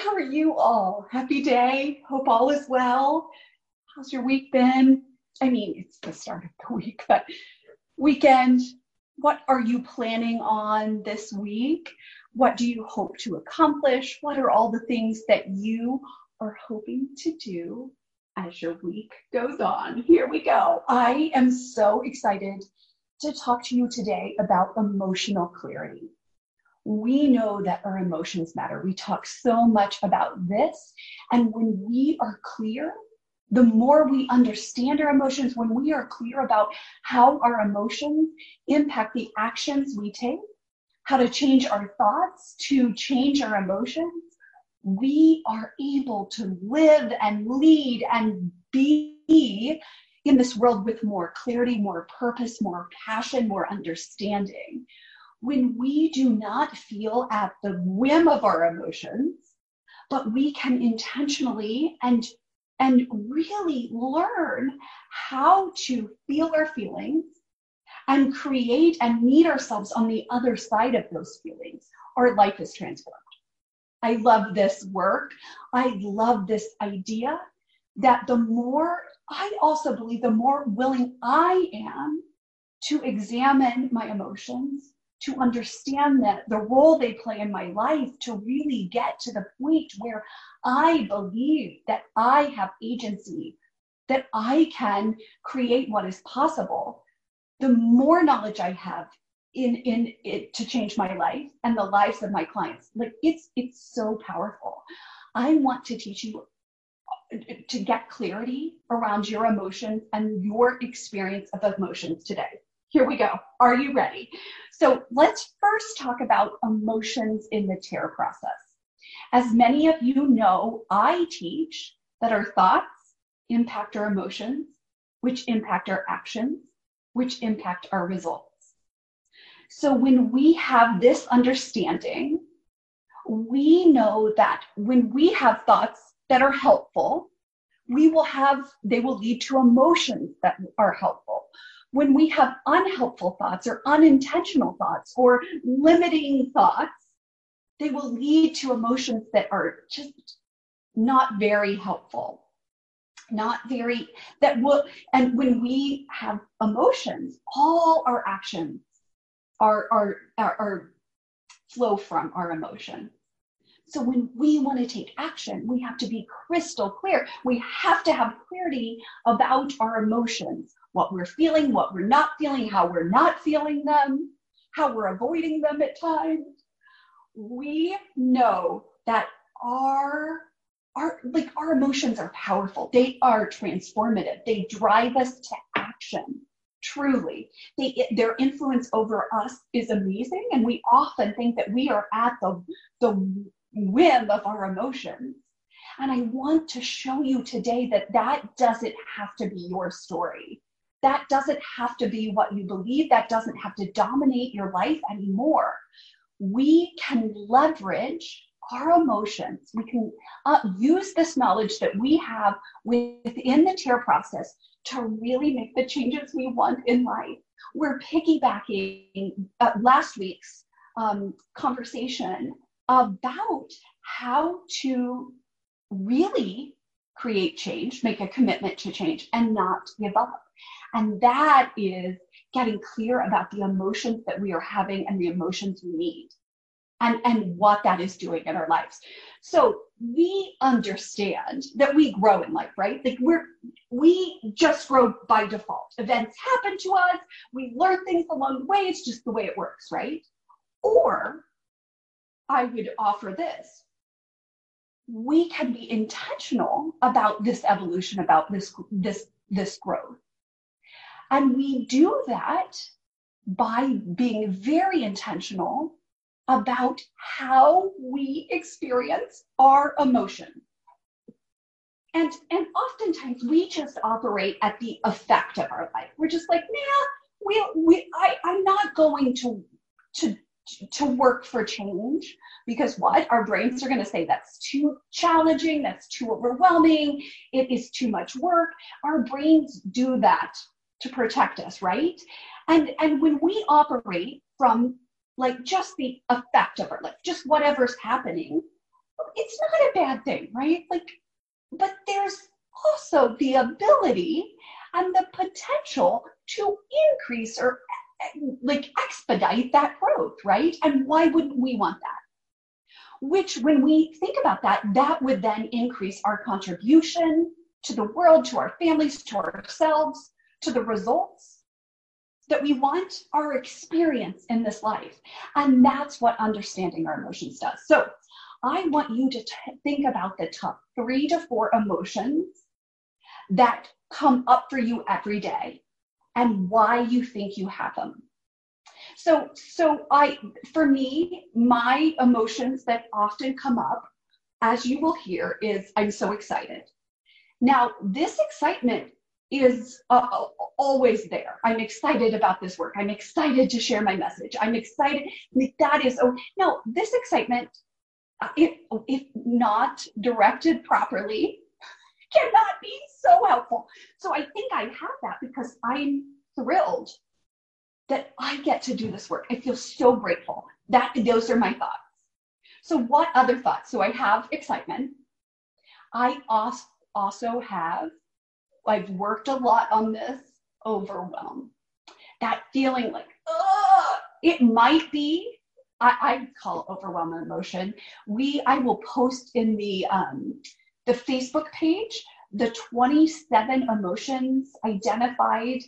How are you all? Happy day. Hope all is well. How's your week been? I mean, it's the start of the week, but weekend. What are you planning on this week? What do you hope to accomplish? What are all the things that you are hoping to do as your week goes on? Here we go. I am so excited to talk to you today about emotional clarity we know that our emotions matter. We talk so much about this. And when we are clear, the more we understand our emotions, when we are clear about how our emotions impact the actions we take, how to change our thoughts to change our emotions, we are able to live and lead and be in this world with more clarity, more purpose, more passion, more understanding when we do not feel at the whim of our emotions, but we can intentionally and and really learn how to feel our feelings and create and meet ourselves on the other side of those feelings, our life is transformed. I love this work. I love this idea that the more, I also believe, the more willing I am to examine my emotions, to understand that the role they play in my life to really get to the point where I believe that I have agency, that I can create what is possible. The more knowledge I have in in it to change my life and the lives of my clients, like it's it's so powerful. I want to teach you uh, to get clarity around your emotions and your experience of emotions today. Here we go. Are you ready? So let's first talk about emotions in the tear process. As many of you know, I teach that our thoughts impact our emotions, which impact our actions, which impact our results. So when we have this understanding, we know that when we have thoughts that are helpful, we will have, they will lead to emotions that are helpful when we have unhelpful thoughts or unintentional thoughts or limiting thoughts, they will lead to emotions that are just not very helpful. Not very, that will, and when we have emotions, all our actions are, are, are, are flow from our emotions. So when we want to take action, we have to be crystal clear. We have to have clarity about our emotions what we're feeling, what we're not feeling, how we're not feeling them, how we're avoiding them at times. We know that our our like our emotions are powerful. They are transformative. They drive us to action. Truly, they, their influence over us is amazing, and we often think that we are at the the whim of our emotions. And I want to show you today that that doesn't have to be your story that doesn't have to be what you believe. That doesn't have to dominate your life anymore. We can leverage our emotions. We can uh, use this knowledge that we have within the tear process to really make the changes we want in life. We're piggybacking uh, last week's um, conversation about how to really create change, make a commitment to change, and not give up. And that is getting clear about the emotions that we are having and the emotions we need and, and what that is doing in our lives. So we understand that we grow in life, right? Like we're, we just grow by default. Events happen to us. We learn things along the way. It's just the way it works, right? Or I would offer this. We can be intentional about this evolution, about this, this, this growth. And we do that by being very intentional about how we experience our emotion. and and oftentimes we just operate at the effect of our life. We're just like, nah, we we I, I'm not going to to to work for change because what our brains are going to say that's too challenging that's too overwhelming it is too much work our brains do that to protect us right and and when we operate from like just the effect of our life just whatever's happening it's not a bad thing right like but there's also the ability and the potential to increase or like expedite that growth, right? And why wouldn't we want that? Which, when we think about that, that would then increase our contribution to the world, to our families, to ourselves, to the results that we want our experience in this life. And that's what understanding our emotions does. So, I want you to t- think about the top three to four emotions that come up for you every day and why you think you have them. So, so I, for me, my emotions that often come up, as you will hear, is I'm so excited. Now, this excitement is uh, uh always there. I'm excited about this work. I'm excited to share my message. I'm excited. That is, oh, no, this excitement if, if not directed properly, cannot be so helpful. So I think I have that because I'm thrilled that I get to do this work. I feel so grateful. That those are my thoughts. So what other thoughts? So I have excitement. I also have, I've worked a lot on this, overwhelm. That feeling like, oh, it might be I, I call overwhelming emotion. We I will post in the um, the Facebook page the 27 emotions identified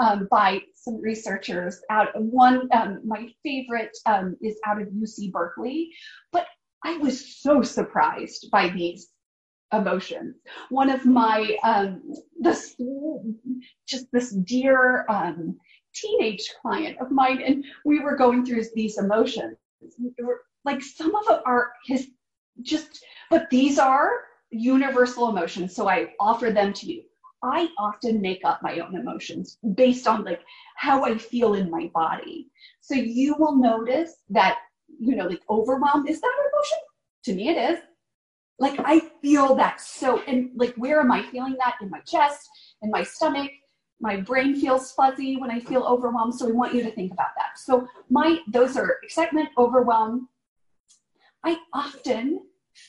um, by some researchers out one um, my favorite um, is out of uc berkeley but i was so surprised by these emotions one of my um, this just this dear um, teenage client of mine, and we were going through these emotions. Like some of it are his just, but these are universal emotions. So I offer them to you. I often make up my own emotions based on like how I feel in my body. So you will notice that, you know, like overwhelmed is that an emotion? To me, it is. Like I feel that so, and like where am I feeling that? In my chest, in my stomach, my brain feels fuzzy when I feel overwhelmed. So we want you to think about that. So my those are excitement, overwhelm. I often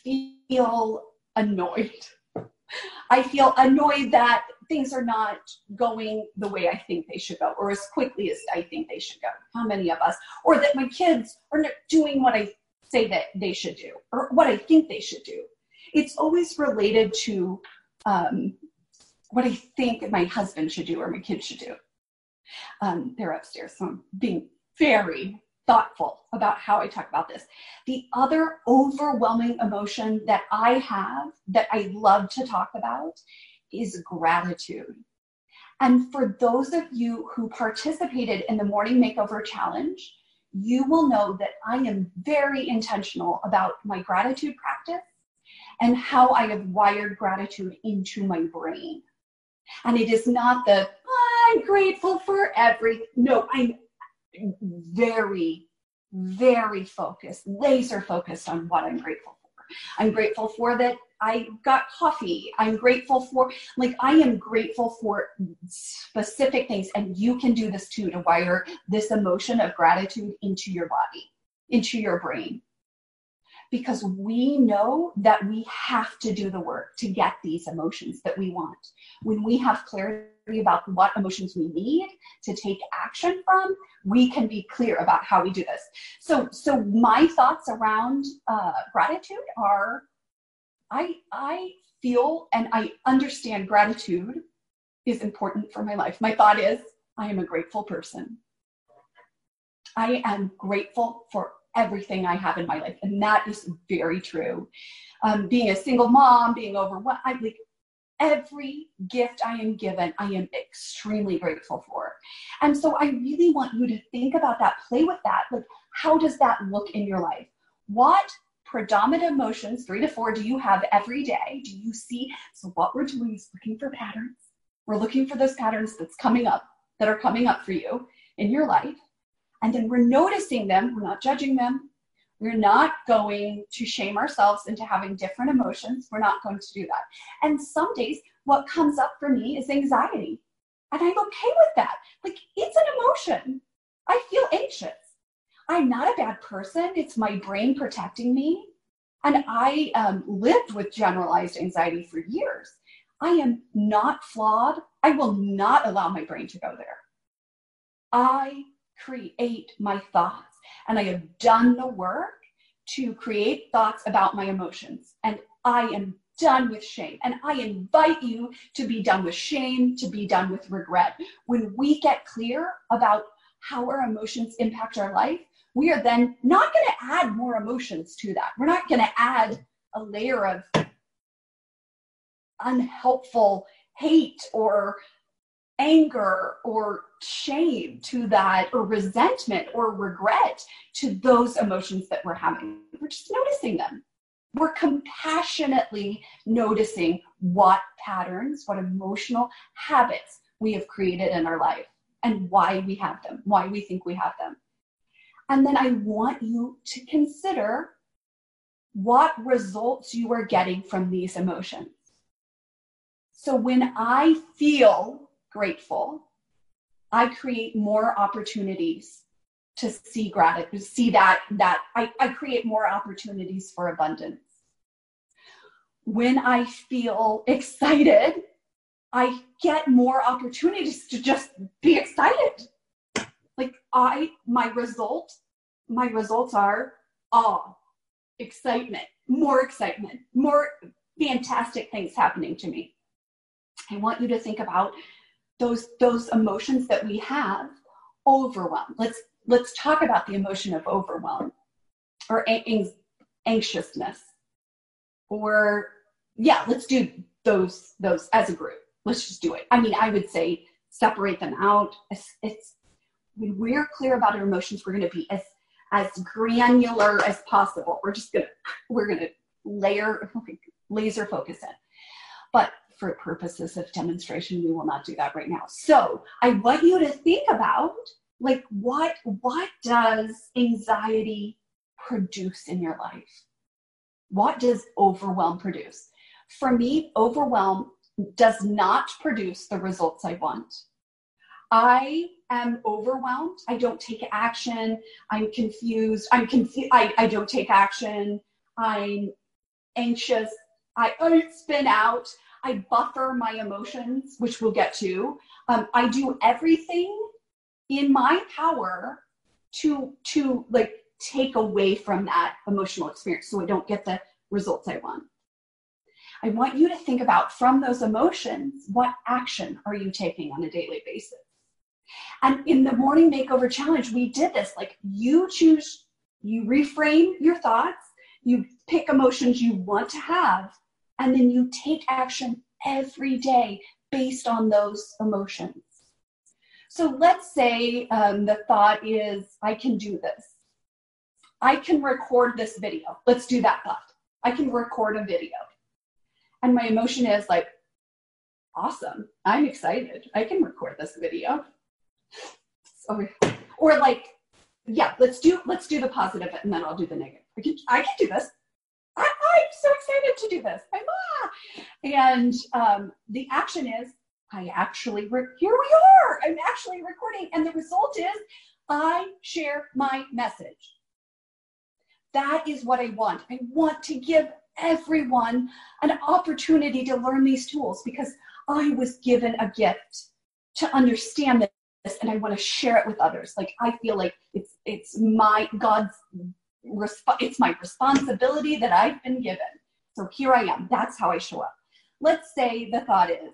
feel annoyed. I feel annoyed that things are not going the way I think they should go, or as quickly as I think they should go. How many of us? Or that my kids are not doing what I say that they should do, or what I think they should do. It's always related to um, what I think my husband should do or my kids should do. Um, they're upstairs, so I'm being very thoughtful about how I talk about this. The other overwhelming emotion that I have that I love to talk about is gratitude. And for those of you who participated in the Morning Makeover Challenge, you will know that I am very intentional about my gratitude practice and how I have wired gratitude into my brain. And it is not the, I'm grateful for everything. No, I'm very, very focused, laser focused on what I'm grateful for. I'm grateful for that I got coffee. I'm grateful for, like, I am grateful for specific things. And you can do this too to wire this emotion of gratitude into your body, into your brain because we know that we have to do the work to get these emotions that we want. When we have clarity about what emotions we need to take action from, we can be clear about how we do this. So, so my thoughts around uh, gratitude are, I I feel and I understand gratitude is important for my life. My thought is, I am a grateful person. I am grateful for everything I have in my life. And that is very true. Um, being a single mom, being overwhelmed, I like every gift I am given, I am extremely grateful for. And so I really want you to think about that, play with that. Like, how does that look in your life? What predominant emotions, three to four, do you have every day? Do you see? So, what we're doing is looking for patterns. We're looking for those patterns that's coming up, that are coming up for you in your life. And then we're noticing them. We're not judging them. We're not going to shame ourselves into having different emotions. We're not going to do that. And some days, what comes up for me is anxiety. And I'm okay with that. Like, it's an emotion. I feel anxious. I'm not a bad person. It's my brain protecting me. And I um, lived with generalized anxiety for years. I am not flawed. I will not allow my brain to go there. I create my thoughts, and I have done the work to create thoughts about my emotions. And I am done with shame. And I invite you to be done with shame, to be done with regret. When we get clear about how our emotions impact our life, we are then not going to add more emotions to that. We're not going to add a layer of unhelpful hate or anger or shame to that or resentment or regret to those emotions that we're having. We're just noticing them. We're compassionately noticing what patterns, what emotional habits we have created in our life and why we have them, why we think we have them. And then I want you to consider what results you are getting from these emotions. So when I feel grateful, I create more opportunities to see gratitude, see that that I, I create more opportunities for abundance. When I feel excited, I get more opportunities to just be excited like I, my result, my results are awe, excitement, more excitement, more fantastic things happening to me. I want you to think about those those emotions that we have. Overwhelm. Let's let's talk about the emotion of overwhelm or ang- anxiousness or yeah let's do those those as a group let's just do it i mean i would say separate them out it's, it's when we're clear about our emotions, we're going to be as as granular as possible. We're just gonna we're gonna layer laser focus in. But for purposes of demonstration, we will not do that right now. So I want you to think about like what what does anxiety produce in your life? What does overwhelm produce? For me, overwhelm does not produce the results I want. I am overwhelmed. I don't take action. I'm confused. I'm confused. I, I don't take action. I'm anxious. I, I spin out. I buffer my emotions, which we'll get to. Um, I do everything in my power to to like take away from that emotional experience so I don't get the results I want. I want you to think about from those emotions, what action are you taking on a daily basis? And in the morning makeover challenge, we did this. Like you choose, you reframe your thoughts, you pick emotions you want to have, and then you take action every day based on those emotions. So let's say um, the thought is, I can do this. I can record this video. Let's do that thought. I can record a video. And my emotion is like, awesome. I'm excited. I can record this video or, or like, yeah, let's do let's do the positive and then I'll do the negative. I can I can do this. So excited to do this. I'm ah. And um, the action is I actually re- here we are. I'm actually recording, and the result is I share my message. That is what I want. I want to give everyone an opportunity to learn these tools because I was given a gift to understand this and I want to share it with others. Like I feel like it's it's my God's resp- it's my responsibility that I've been given. So here I am. That's how I show up. Let's say the thought is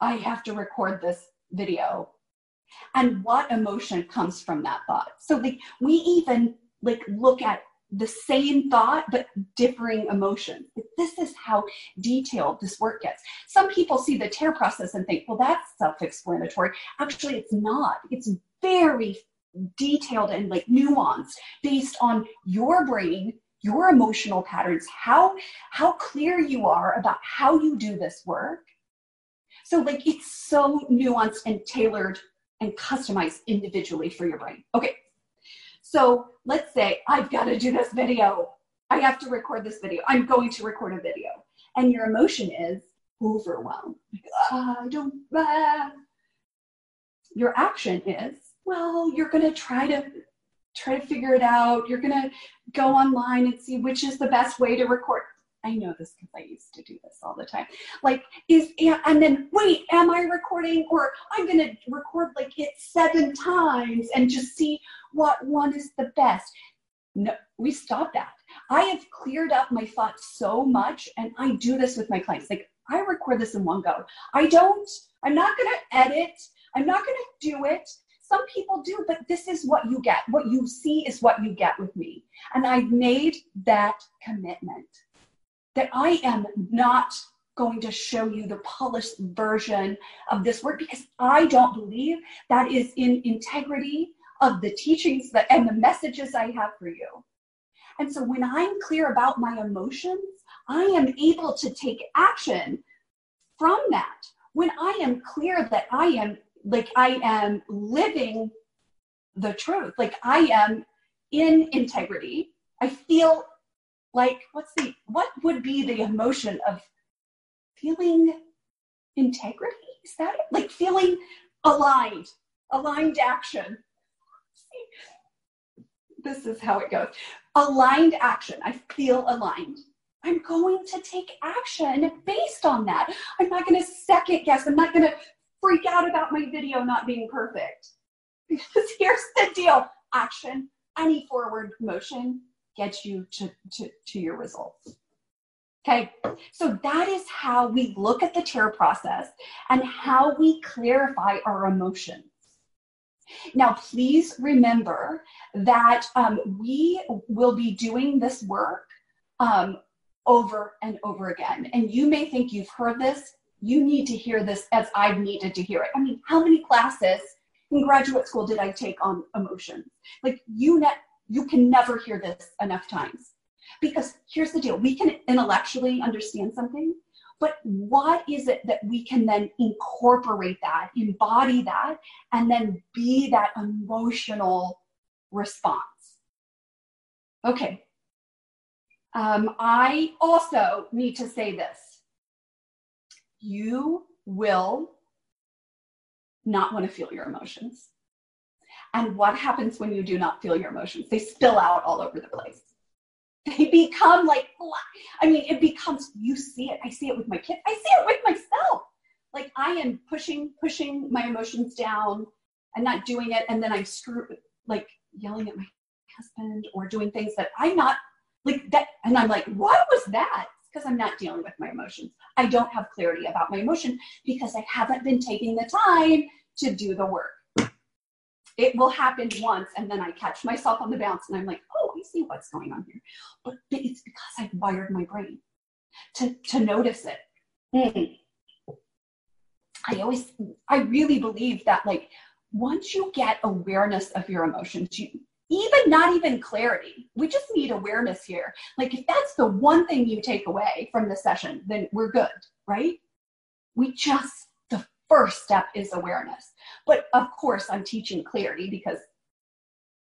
I have to record this video. And what emotion comes from that thought? So like we even like look at the same thought but differing emotions. This is how detailed this work gets. Some people see the tear process and think, well, that's self explanatory. Actually, it's not. It's very detailed and like nuanced based on your brain your emotional patterns, how how clear you are about how you do this work. So like it's so nuanced and tailored and customized individually for your brain. Okay. So let's say I've got to do this video. I have to record this video. I'm going to record a video. And your emotion is overwhelmed. Oh, I don't, ah. Your action is, well, you're going to try to try to figure it out. You're going to go online and see which is the best way to record. I know this because I used to do this all the time. Like, is, and then wait, am I recording? Or I'm to record like it seven times and just see what one is the best. No, we stop that. I have cleared up my thoughts so much, and I do this with my clients. Like, I record this in one go. I don't, I'm not to edit. I'm not to do it. Some people do, but this is what you get. What you see is what you get with me. And I've made that commitment that I am not going to show you the polished version of this work because I don't believe that is in integrity of the teachings that, and the messages I have for you. And so when I'm clear about my emotions, I am able to take action from that. When I am clear that I am like I am living the truth, like I am in integrity, I feel like what's the what would be the emotion of feeling integrity? Is that it? like feeling aligned aligned action. This is how it goes. Aligned action. I feel aligned. I'm going to take action based on that. I'm not going to second guess. I'm not going to freak out about my video not being perfect because here's the deal action any forward motion gets you to, to, to your results. Okay, so that is how we look at the tear process and how we clarify our emotions. Now, please remember that um, we will be doing this work um, over and over again. And you may think you've heard this. You need to hear this as I've needed to hear it. I mean, how many classes in graduate school did I take on emotions? Like, you, net you can never hear this enough times. Because here's the deal we can intellectually understand something, but what is it that we can then incorporate that, embody that, and then be that emotional response? Okay. Um, I also need to say this you will not want to feel your emotions. And what happens when you do not feel your emotions? They spill out all over the place. They become like, I mean, it becomes, you see it. I see it with my kids. I see it with myself. Like I am pushing, pushing my emotions down and not doing it. And then I'm screw, like yelling at my husband or doing things that I'm not like that. And I'm like, what was that? Because I'm not dealing with my emotions. I don't have clarity about my emotion because I haven't been taking the time to do the work it will happen once and then I catch myself on the bounce and I'm like, oh, I see what's going on here. But it's because I've wired my brain to, to notice it. Mm. I always, I really believe that like once you get awareness of your emotions, you even not even clarity, we just need awareness here. Like if that's the one thing you take away from the session, then we're good, right? We just the first step is awareness. But of course, I'm teaching clarity because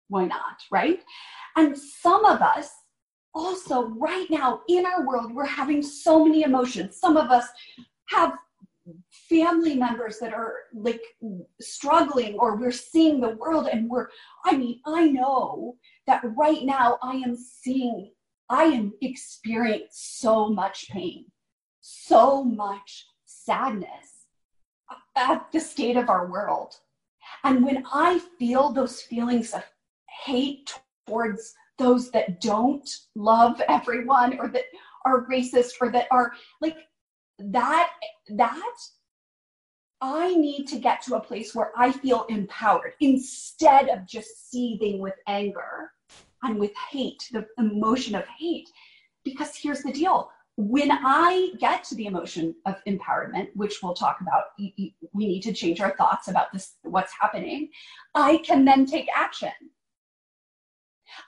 why not, right? And some of us also, right now in our world, we're having so many emotions. Some of us have family members that are like struggling or we're seeing the world and we're i mean i know that right now i am seeing i am experiencing so much pain so much sadness at the state of our world. And when I feel those feelings of hate towards those that don't love everyone or that are racist or that are like that, that I need to get to a place where I feel empowered instead of just seething with anger and with hate, the emotion of hate. Because here's the deal when I get to the emotion of empowerment, which we'll talk about, we need to change our thoughts about this, what's happening, I can then take action.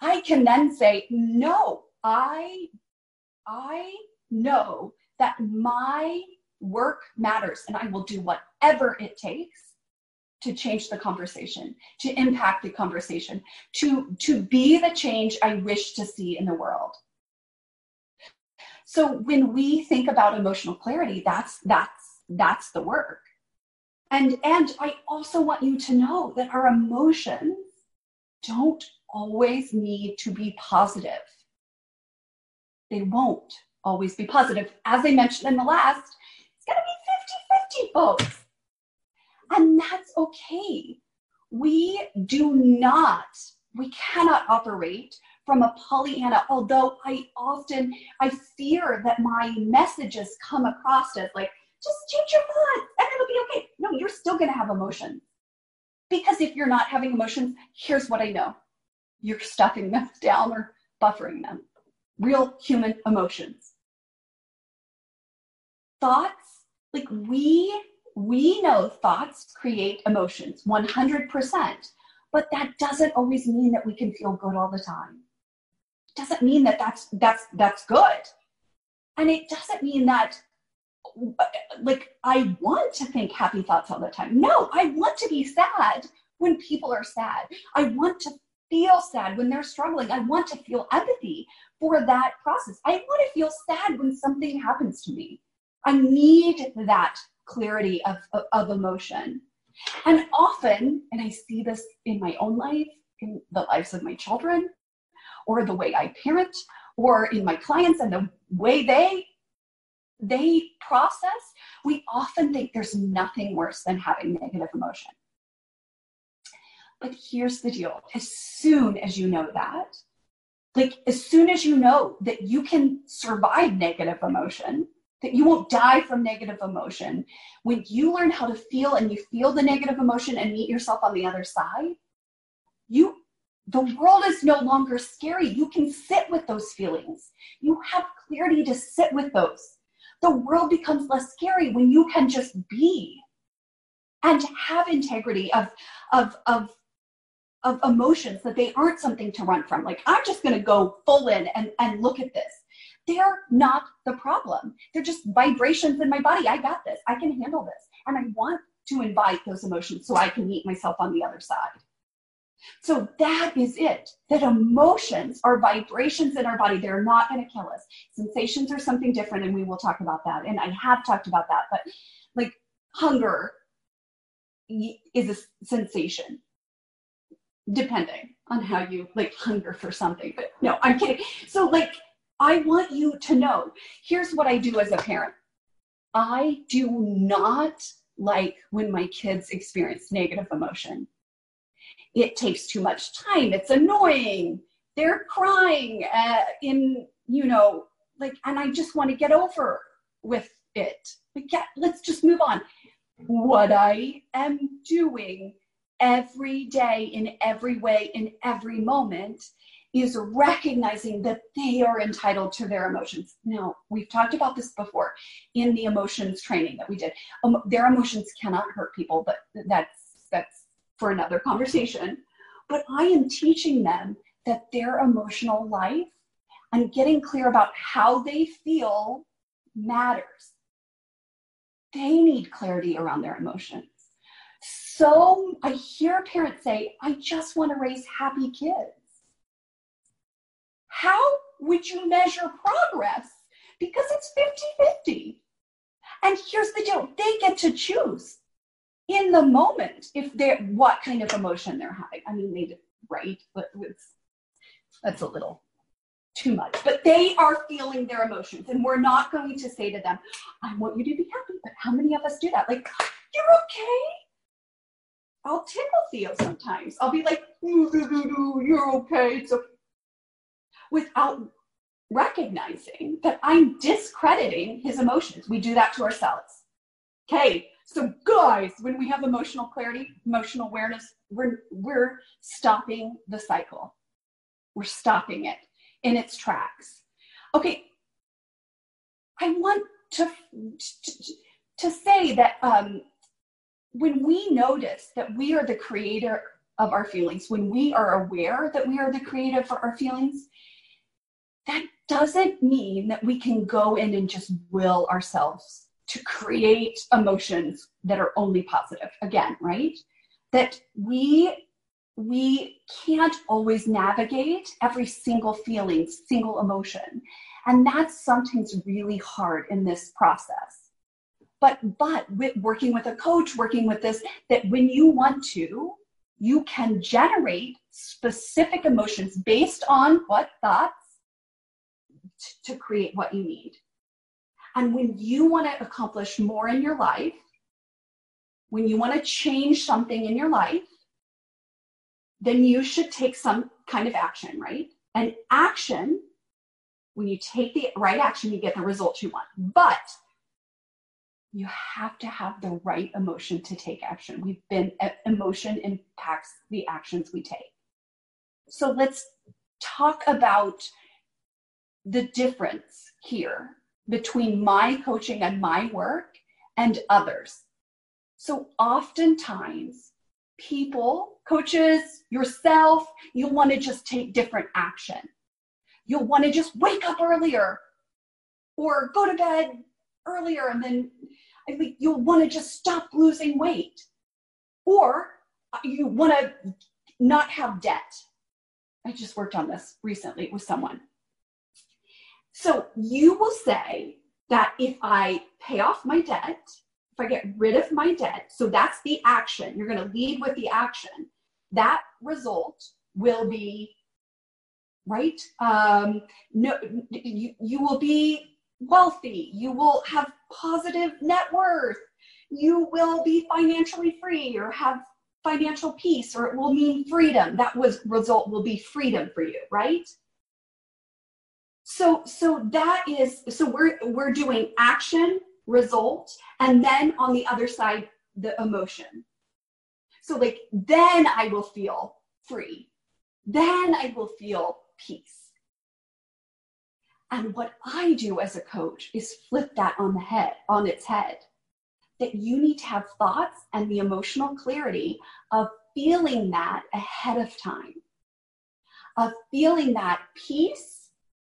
I can then say, no, I I know that my work matters and I will do whatever it takes to change the conversation, to impact the conversation, to, to be the change I wish to see in the world. So when we think about emotional clarity, that's that's that's the work. And and I also want you to know that our emotions don't always need to be positive. They won't always be positive. As I mentioned in the last, it's going to be 50 50, folks. And that's okay. We do not, we cannot operate from a Pollyanna, although I often, I fear that my messages come across as like, just change your thoughts and it'll be okay. No, you're still going to have emotions. Because if you're not having emotions, here's what I know you're stuffing them down or buffering them. Real human emotions. Thoughts, like we we know thoughts create emotions 100%, but that doesn't always mean that we can feel good all the time. It doesn't mean that that's that's that's good. And it doesn't mean that like I want to think happy thoughts all the time. No, I want to be sad when people are sad. I want to feel sad when they're struggling. I want to feel empathy for that process. I want to feel sad when something happens to me. I need that clarity of, of, of emotion. And often, and I see this in my own life, in the lives of my children, or the way I parent, or in my clients and the way they they process, we often think there's nothing worse than having negative emotion. But here's the deal as soon as you know that, like as soon as you know that you can survive negative emotion, that you won't die from negative emotion. When you learn how to feel and you feel the negative emotion and meet yourself on the other side, you the world is no longer scary. You can sit with those feelings. You have clarity to sit with those. The world becomes less scary when you can just be and have integrity of of of of emotions that they aren't something to run from. Like I'm just going to go full in and and look at this they're not the problem. They're just vibrations in my body. I got this. I can handle this. And I want to invite those emotions so I can meet myself on the other side. So that is it. That emotions are vibrations in our body. They're not going to kill us. Sensations are something different, and we will talk about that. And I have talked about that. But like hunger is a sensation, depending on how you like hunger for something. But no, I'm kidding. So like I want you to know here's what I do as a parent I do not like when my kids experience negative emotion. It takes too much time, it's annoying, they're crying uh, in, you know, like, and I just want to get over with it. Like, yeah, let's just move on. What I am doing every day, in every way, in every moment, is recognizing that they are entitled to their emotions. Now, we've talked about this before in the emotions training that we did. Um, their emotions cannot hurt people, but that's that's for another conversation. But I am teaching them that their emotional life and getting clear about how they feel matters. They need clarity around their emotions. So I hear parents say, I just want to raise happy kids how would you measure progress? Because it's 50 50. And here's the deal they get to choose in the moment if they're what kind of emotion they're having. I mean, they right, but it's that's a little too much. But they are feeling their emotions, and we're not going to say to them, "I want you to be happy." But how many of us do that? Like, you're okay. I'll tickle Theo sometimes. I'll be like, "You're okay. It's okay." Without recognizing that I'm discrediting his emotions. We do that to ourselves. Okay, so guys, when we have emotional clarity, emotional awareness, we're we're stopping the cycle. We're stopping it in its tracks. Okay, I want to to, to say that um, when we notice that we are the creator of our feelings, when we are aware that we are the creator of our feelings, that doesn't mean that we can go in and just will ourselves to create emotions that are only positive. Again right? That we we can't always navigate every single feeling single emotion. And that's sometimes really hard in this process. But but with working with a coach working with this that when you want to you can generate specific emotions based on what thoughts to create what you need and when you want to accomplish more in your life, when you want to change something in your life, then you should take some kind of action, right? And action, when you take the right action, you get the results you want. But you have to have the right emotion to take action. We've been, emotion impacts the actions we take. So let's talk about the difference here between my coaching and my work and others. So oftentimes, people, coaches, yourself, you'll want to just take different action. You'll want to just wake up earlier or go to bed earlier and then I think you'll want to just stop losing weight. Or uh, you want to not have debt. I just worked on this recently with someone. So you will say that if I pay off my debt, if I get rid of my debt, so that's the action, you're going to lead with the action, that result will be right? Um, no you, you will be wealthy. You will have positive net worth. You will be financially free or have financial peace or it will mean freedom. That was result will be freedom for you right so so that is so we're we're doing action result and then on the other side the emotion. So like then i will feel free. Then i will feel peace. And what i do as a coach is flip that on the head on its head. That you need to have thoughts and the emotional clarity of feeling that ahead of time of feeling that peace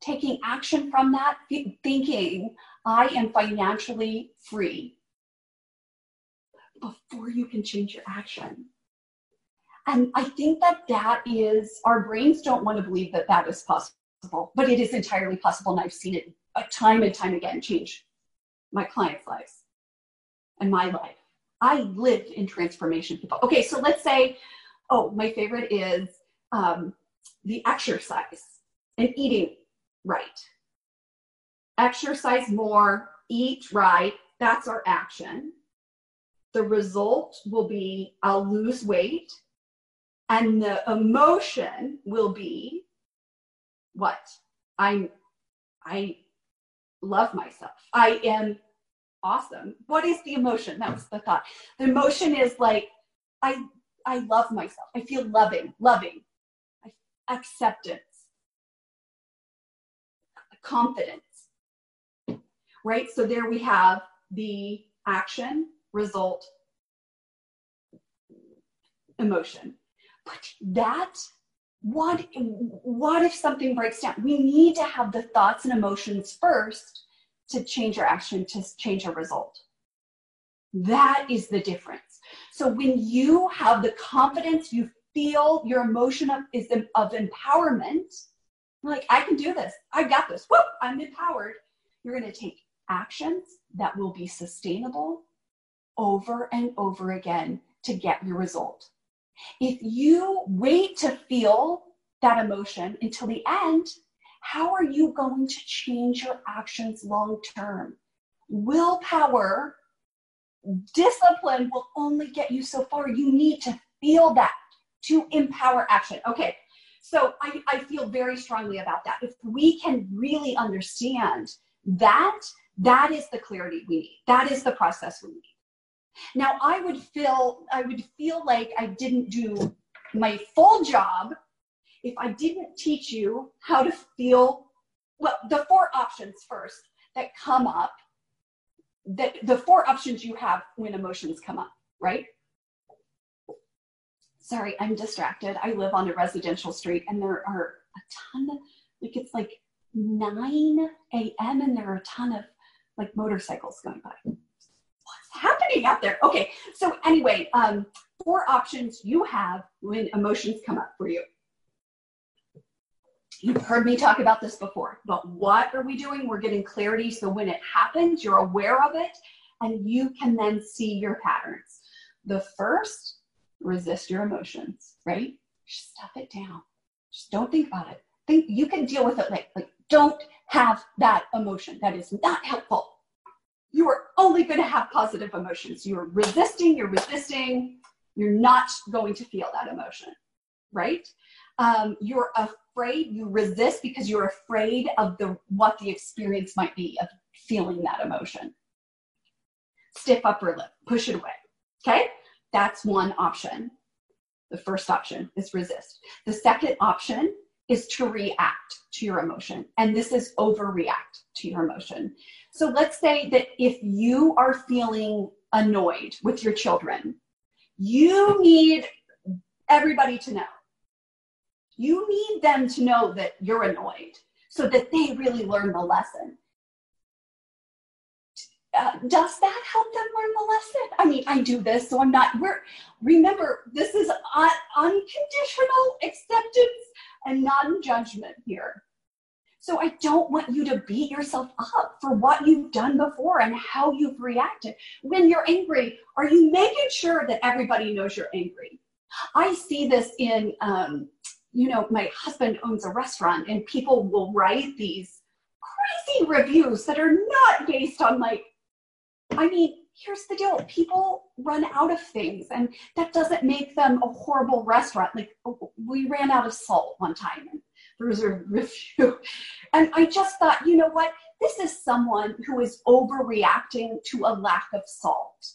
taking action from that, thinking, I am financially free before you can change your action. And I think that that is, our brains don't want to believe that that is possible, but it is entirely possible. And I've seen it time and time again change my clients' lives and my life. I live in transformation people. Okay, so let's say, oh, my favorite is um, the exercise and eating right. Exercise more, eat right. That's our action. The result will be I'll lose weight. And the emotion will be what? I'm, I love myself. I am awesome. What is the emotion? That was the thought. The emotion is like, I, I love myself. I feel loving, loving, acceptance confidence, right? So there we have the action, result, emotion. But that, what, what if something breaks down? We need to have the thoughts and emotions first to change our action, to change our result. That is the difference. So when you have the confidence, you feel your emotion of, is of empowerment, like, I can do this. I've got this. Whoop, I'm empowered. You're going to take actions that will be sustainable over and over again to get your result. If you wait to feel that emotion until the end, how are you going to change your actions long term? Willpower, discipline will only get you so far. You need to feel that to empower action. Okay, so I, I feel very strongly about that. If we can really understand that, that is the clarity we need. That is the process we need. Now I would feel I would feel like I didn't do my full job if I didn't teach you how to feel well the four options first that come up that the four options you have when emotions come up, right? Sorry, I'm distracted. I live on a residential street and there are a ton of, like, it's like 9 a.m. and there are a ton of like motorcycles going by. What's happening out there? Okay, so anyway, um, four options you have when emotions come up for you. You've heard me talk about this before, but what are we doing? We're getting clarity so when it happens, you're aware of it and you can then see your patterns. The first, resist your emotions, right? Just stuff it down. Just don't think about it. Think you can deal with it like, like don't have that emotion. That is not helpful. You are only going to have positive emotions. You're resisting, you're resisting, you're not going to feel that emotion, right? Um, you're afraid, you resist because you're afraid of the what the experience might be of feeling that emotion. Stiff upper lip, push it away. Okay, that's one option. The first option is resist. The second option is to react to your emotion. And this is overreact to your emotion. So let's say that if you are feeling annoyed with your children, you need everybody to know. You need them to know that you're annoyed so that they really learn the lesson. Uh, does that help them learn the lesson? I mean, I do this, so I'm not. We're remember this is un- unconditional acceptance and non-judgment here. So I don't want you to beat yourself up for what you've done before and how you've reacted. When you're angry, are you making sure that everybody knows you're angry? I see this in, um, you know, my husband owns a restaurant and people will write these crazy reviews that are not based on like I mean, here's the deal people run out of things, and that doesn't make them a horrible restaurant. Like, oh, we ran out of salt one time, and there was a review. And I just thought, you know what? This is someone who is overreacting to a lack of salt.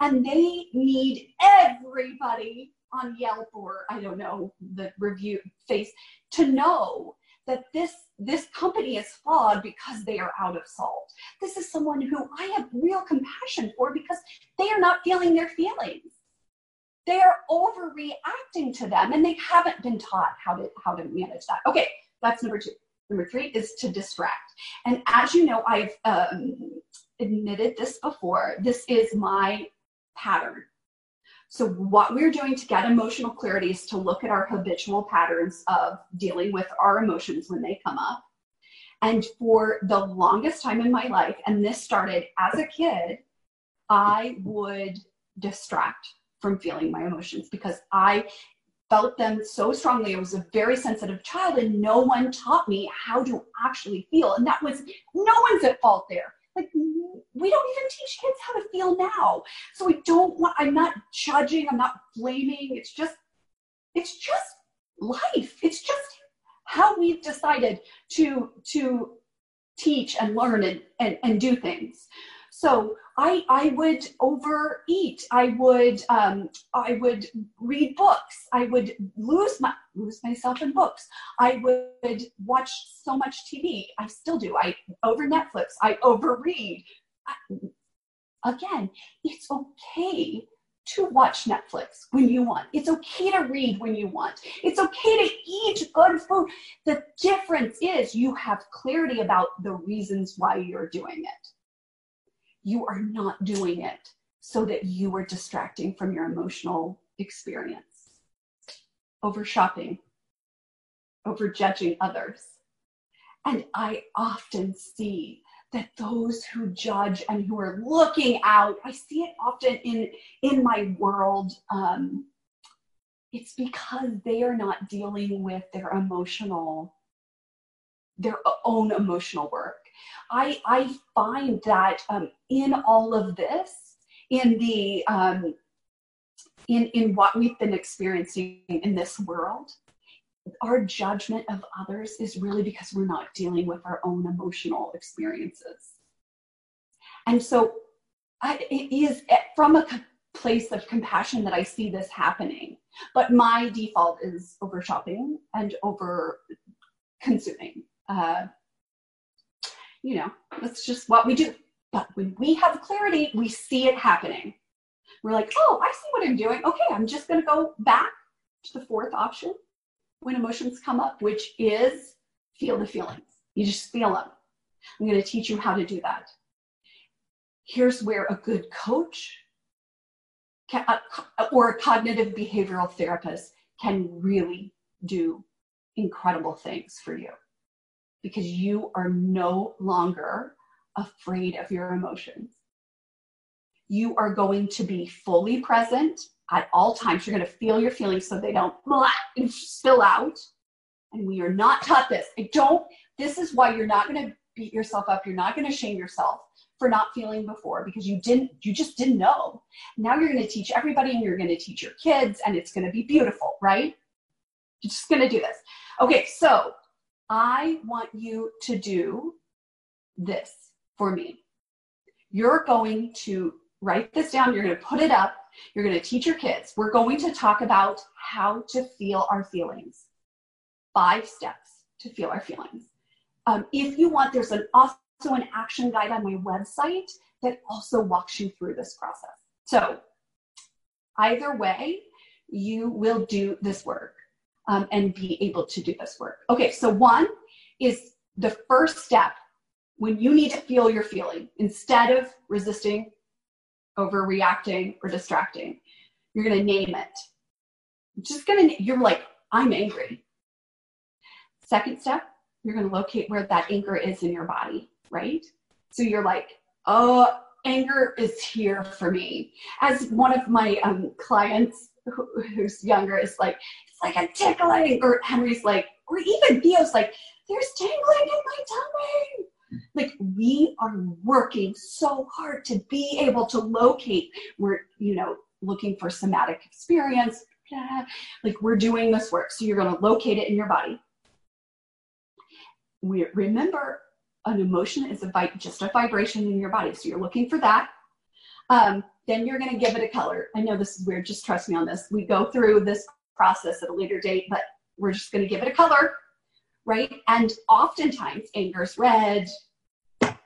And they need everybody on Yelp or I don't know, the review face to know that this this company is flawed because they are out of salt. This is someone who I have real compassion for because they are not feeling their feelings. They are overreacting to them and they haven't been taught how to how to manage that. Okay, that's number two. Number three is to distract. And as you know, I've um, admitted this before. This is my pattern. So, what we're doing to get emotional clarity is to look at our habitual patterns of dealing with our emotions when they come up. And for the longest time in my life, and this started as a kid, I would distract from feeling my emotions because I felt them so strongly. I was a very sensitive child, and no one taught me how to actually feel. And that was no one's at fault there. Like, we don't even teach kids how to feel now. So I don't want, I'm not judging, I'm not blaming. It's just, it's just life. It's just how we've decided to, to teach and learn and, and, and do things. So I, I would overeat. I would, um, I would read books. I would lose my, lose myself in books. I would watch so much TV. I still do. I over Netflix. I overread. I, again, it's okay to watch Netflix when you want. It's okay to read when you want. It's okay to eat good food. The difference is you have clarity about the reasons why you're doing it you are not doing it so that you are distracting from your emotional experience. Over shopping, over judging others. And I often see that those who judge and who are looking out, I see it often in, in my world. Um, it's because they are not dealing with their emotional, their own emotional work I, I find that um, in all of this, in the um, in in what we've been experiencing in this world, our judgment of others is really because we're not dealing with our own emotional experiences. And so, I, it is eh, from a place of compassion that I see this happening. But my default is over shopping and over consuming. Uh, you know, that's just what we do. But when we have clarity, we see it happening. We're like, oh, I see what I'm doing. Okay, I'm just going to go back to the fourth option when emotions come up, which is feel the feelings. You just feel them. I'm going to teach you how to do that. Here's where a good coach uh, or a cognitive behavioral therapist can really do incredible things for you because you are no longer afraid of your emotions. You are going to be fully present at all times. You're going to feel your feelings so they don't spill out. And we are not taught this. I don't, this is why you're not going to beat yourself up. You're not going to shame yourself for not feeling before because you didn't, you just didn't know. Now you're going to teach everybody and you're going to teach your kids and it's going to be beautiful, right? You're just going to do this. Okay, so I want you to do this for me. You're going to write this down, you're going to put it up, you're going to teach your kids. We're going to talk about how to feel our feelings. Five steps to feel our feelings. Um, if you want, there's an also an action guide on my website that also walks you through this process. So, either way, you will do this work um, and be able to do this work. Okay, so one is the first step when you need to feel your feeling instead of resisting, overreacting, or distracting. You're to name it. Just to, you're like, I'm angry. Second step, you're to locate where that anger is in your body, right? So you're like, oh, anger is here for me. As one of my um, clients who, who's younger is like, it's like a tickling, or Henry's like, or even Theo's like, there's tingling in my tummy. Like we are working so hard to be able to locate. We're, you know, looking for somatic experience. Like we're doing this work. So you're going to locate it in your body we remember an emotion is a vi- just a vibration in your body. So you're looking for that. Um, then you're going to give it a color. I know this is weird. Just trust me on this. We go through this process at a later date, but we're just going to give it a color, right? And oftentimes anger's red,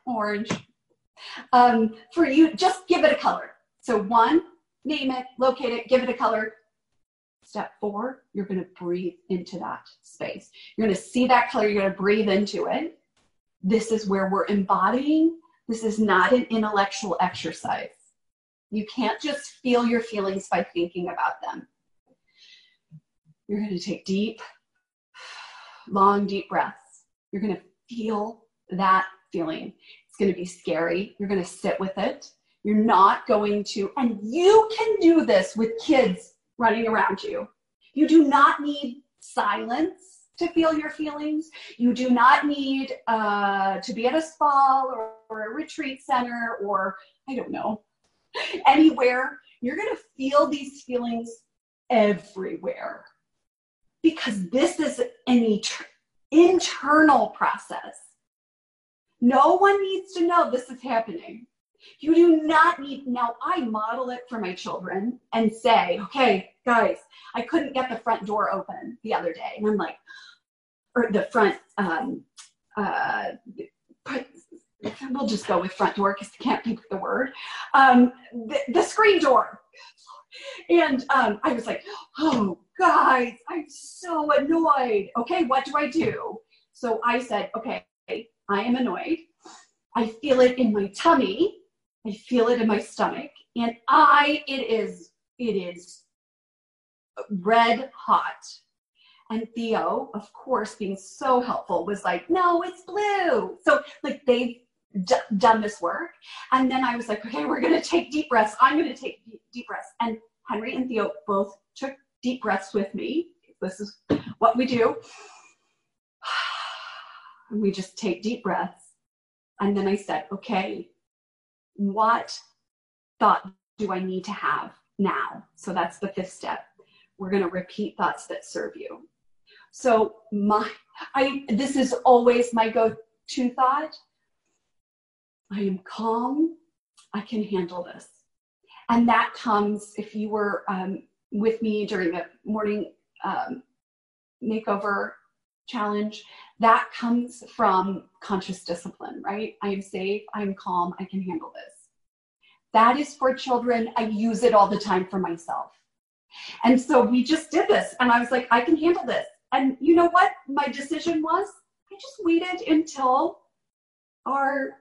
orange. Um, for you, just give it a color. So one, name it, locate it, give it a color. Step four, you're going to breathe into that space. You're going to see that color, you're going to breathe into it. This is where we're embodying. This is not an intellectual exercise. You can't just feel your feelings by thinking about them. You're going to take deep, long, deep breaths. You're going to feel that feeling. It's going to be scary. You're going to sit with it. You're not going to, and you can do this with kids running around you. You do not need silence to feel your feelings. You do not need uh, to be at a spa or, or a retreat center or, I don't know, anywhere. You're going to feel these feelings everywhere because this is an internal process. No one needs to know this is happening. You do not need, now I model it for my children and say, okay, guys, I couldn't get the front door open the other day. And I'm like, or the front, um, uh, we'll just go with front door because I can't think of the word. Um, the, the screen door. And um, I was like, oh, guys, I'm so annoyed. Okay, what do I do? So I said, okay, I am annoyed. I feel it in my tummy. I feel it in my stomach. And I, it is, it is red hot. And Theo, of course, being so helpful, was like, no, it's blue. So, like, they've d- done this work. And then I was like, okay, we're going to take deep breaths. I'm going to take deep, deep breaths. And Henry and Theo both took deep breaths with me. This is what we do. And we just take deep breaths. And then I said, okay, what thought do I need to have now? So that's the fifth step. We're going to repeat thoughts that serve you. So my I this is always my go-to thought. I am calm. I can handle this. And that comes if you were um, with me during the morning um, makeover challenge, that comes from conscious discipline, right? I am safe, I'm calm, I can handle this. That is for children. I use it all the time for myself. And so we just did this, and I was like, I can handle this. And you know what? My decision was, I just waited until our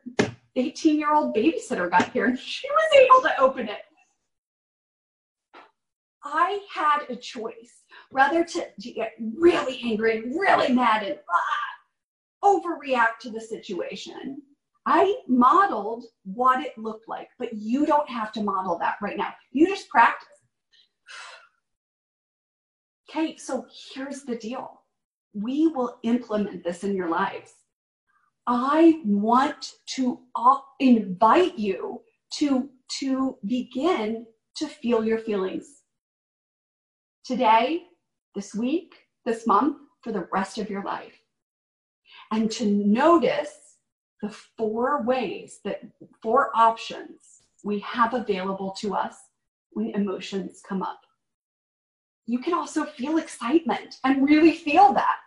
18 year old babysitter got here and she was able to open it. I had a choice rather to, to get really angry and really mad and ah, overreact to the situation. I modeled what it looked like, but you don't have to model that right now. You just practice. Okay, so here's the deal we will implement this in your lives. I want to invite you to, to begin to feel your feelings today, this week, this month, for the rest of your life. And to notice the four ways that, four options we have available to us when emotions come up. You can also feel excitement and really feel that.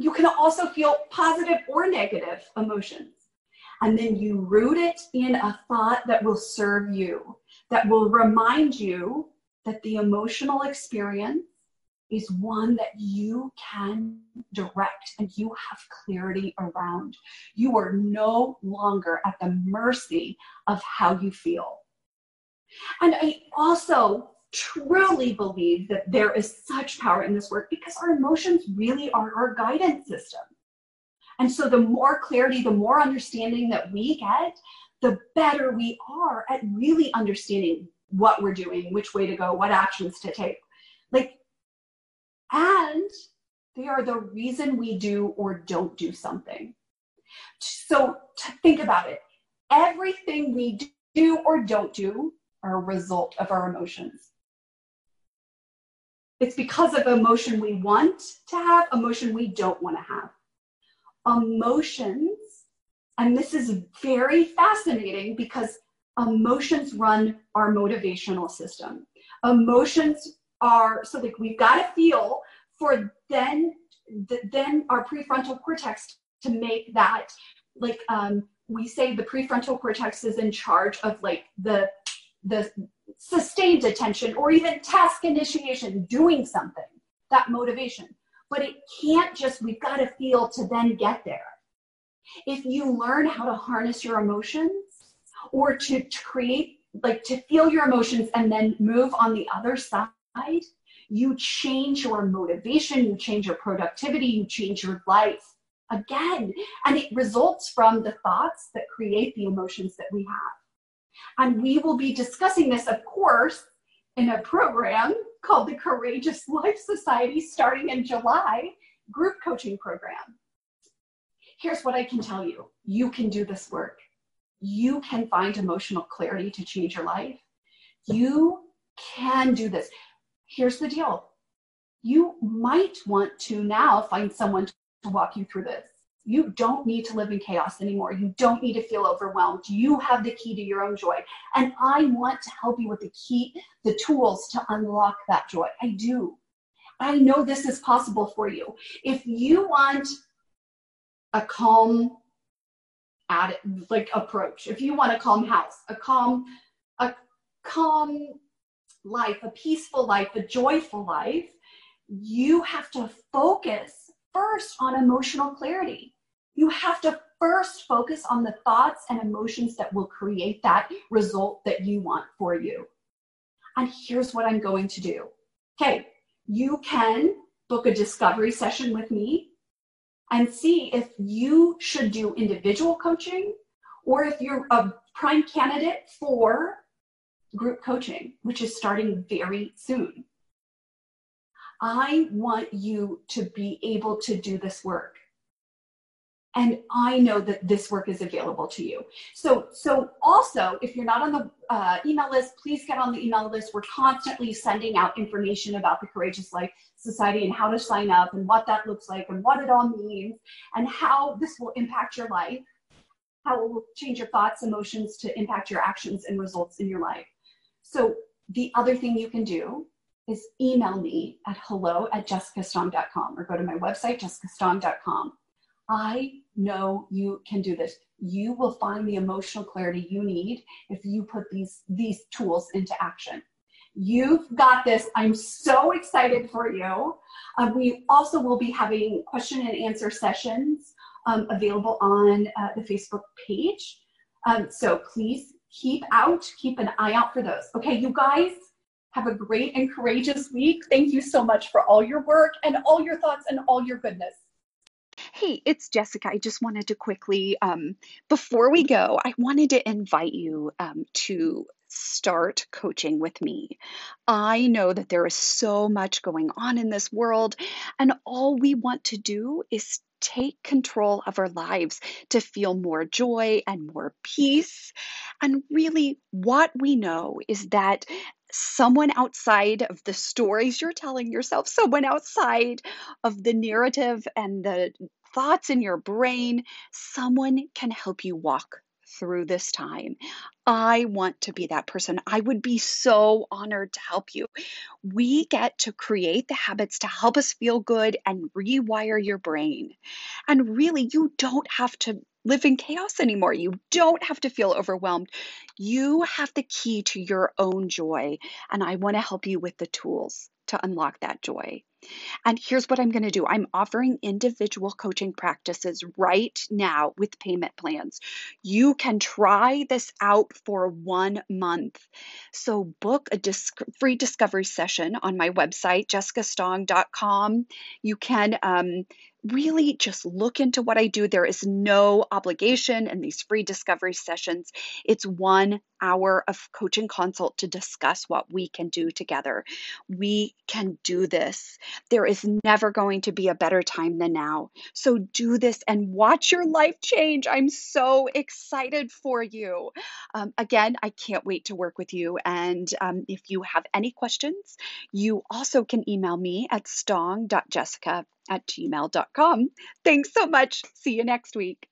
You can also feel positive or negative emotions. And then you root it in a thought that will serve you, that will remind you that the emotional experience is one that you can direct and you have clarity around. You are no longer at the mercy of how you feel. And I also truly believe that there is such power in this work because our emotions really are our guidance system. And so the more clarity, the more understanding that we get, the better we are at really understanding what we're doing, which way to go, what actions to take. Like, and they are the reason we do or don't do something. So to think about it, everything we do or don't do are a result of our emotions. It's because of emotion we want to have, emotion we don't want to have. Emotions, and this is very fascinating because emotions run our motivational system. Emotions are so like we've got to feel for then then our prefrontal cortex to make that like um, we say the prefrontal cortex is in charge of like the the sustained attention or even task initiation, doing something, that motivation. But it can't just, we've got to feel to then get there. If you learn how to harness your emotions or to, create, like to feel your emotions and then move on the other side, you change your motivation, you change your productivity, you change your life again. And it results from the thoughts that create the emotions that we have. And we will be discussing this, of course, in a program called the Courageous Life Society starting in July group coaching program. Here's what I can tell you you can do this work. You can find emotional clarity to change your life. You can do this. Here's the deal you might want to now find someone to walk you through this. You don't need to live in chaos anymore. You don't need to feel overwhelmed. You have the key to your own joy. And I want to help you with the key, the tools to unlock that joy. I do. I know this is possible for you. If you want a calm at like approach, if you want a calm house, a calm, a calm life, a peaceful life, a joyful life, you have to focus first on emotional clarity. You have to first focus on the thoughts and emotions that will create that result that you want for you. And here's what I'm going to do. Okay, you can book a discovery session with me and see if you should do individual coaching or if you're a prime candidate for group coaching, which is starting very soon. I want you to be able to do this work. And I know that this work is available to you. So, so also, if you're not on the uh, email list, please get on the email list. We're constantly sending out information about the Courageous Life Society and how to sign up and what that looks like and what it all means and how this will impact your life, how it will change your thoughts, emotions to impact your actions and results in your life. So, the other thing you can do is email me at hello at jessicastong.com or go to my website, jessicastong.com. I know you can do this. You will find the emotional clarity you need if you put these, these tools into action. You've got this. I'm so excited for you. Um, we also will be having question and answer sessions um, available on uh, the Facebook page. Um, so please keep out, keep an eye out for those. Okay, you guys have a great and courageous week. Thank you so much for all your work and all your thoughts and all your goodness. Hey, it's Jessica. I just wanted to quickly, um, before we go, I wanted to invite you um, to start coaching with me. I know that there is so much going on in this world, and all we want to do is take control of our lives to feel more joy and more peace. And really, what we know is that someone outside of the stories you're telling yourself, someone outside of the narrative and the thoughts in your brain, someone can help you walk through this time. I want to be that person. I would be so honored to help you. We get to create the habits to help us feel good and rewire your brain. And really, you don't have to live in chaos anymore. You don't have to feel overwhelmed. You have the key to your own joy. And I want to help you with the tools to unlock that joy. And here's what I'm going to do I'm offering individual coaching practices right now with payment plans. You can try this out for one month. So book a free discovery session on my website, jessicastong.com. You can um, really just look into what I do. There is no obligation in these free discovery sessions. It's one hour of coaching consult to discuss what we can do together. We can do this. There is never going to be a better time than now. So do this and watch your life change. I'm so excited for you. Um, again, I can't wait to work with you. And um, if you have any questions, you also can email me at stong.jessica at gmail.com. Thanks so much. See you next week.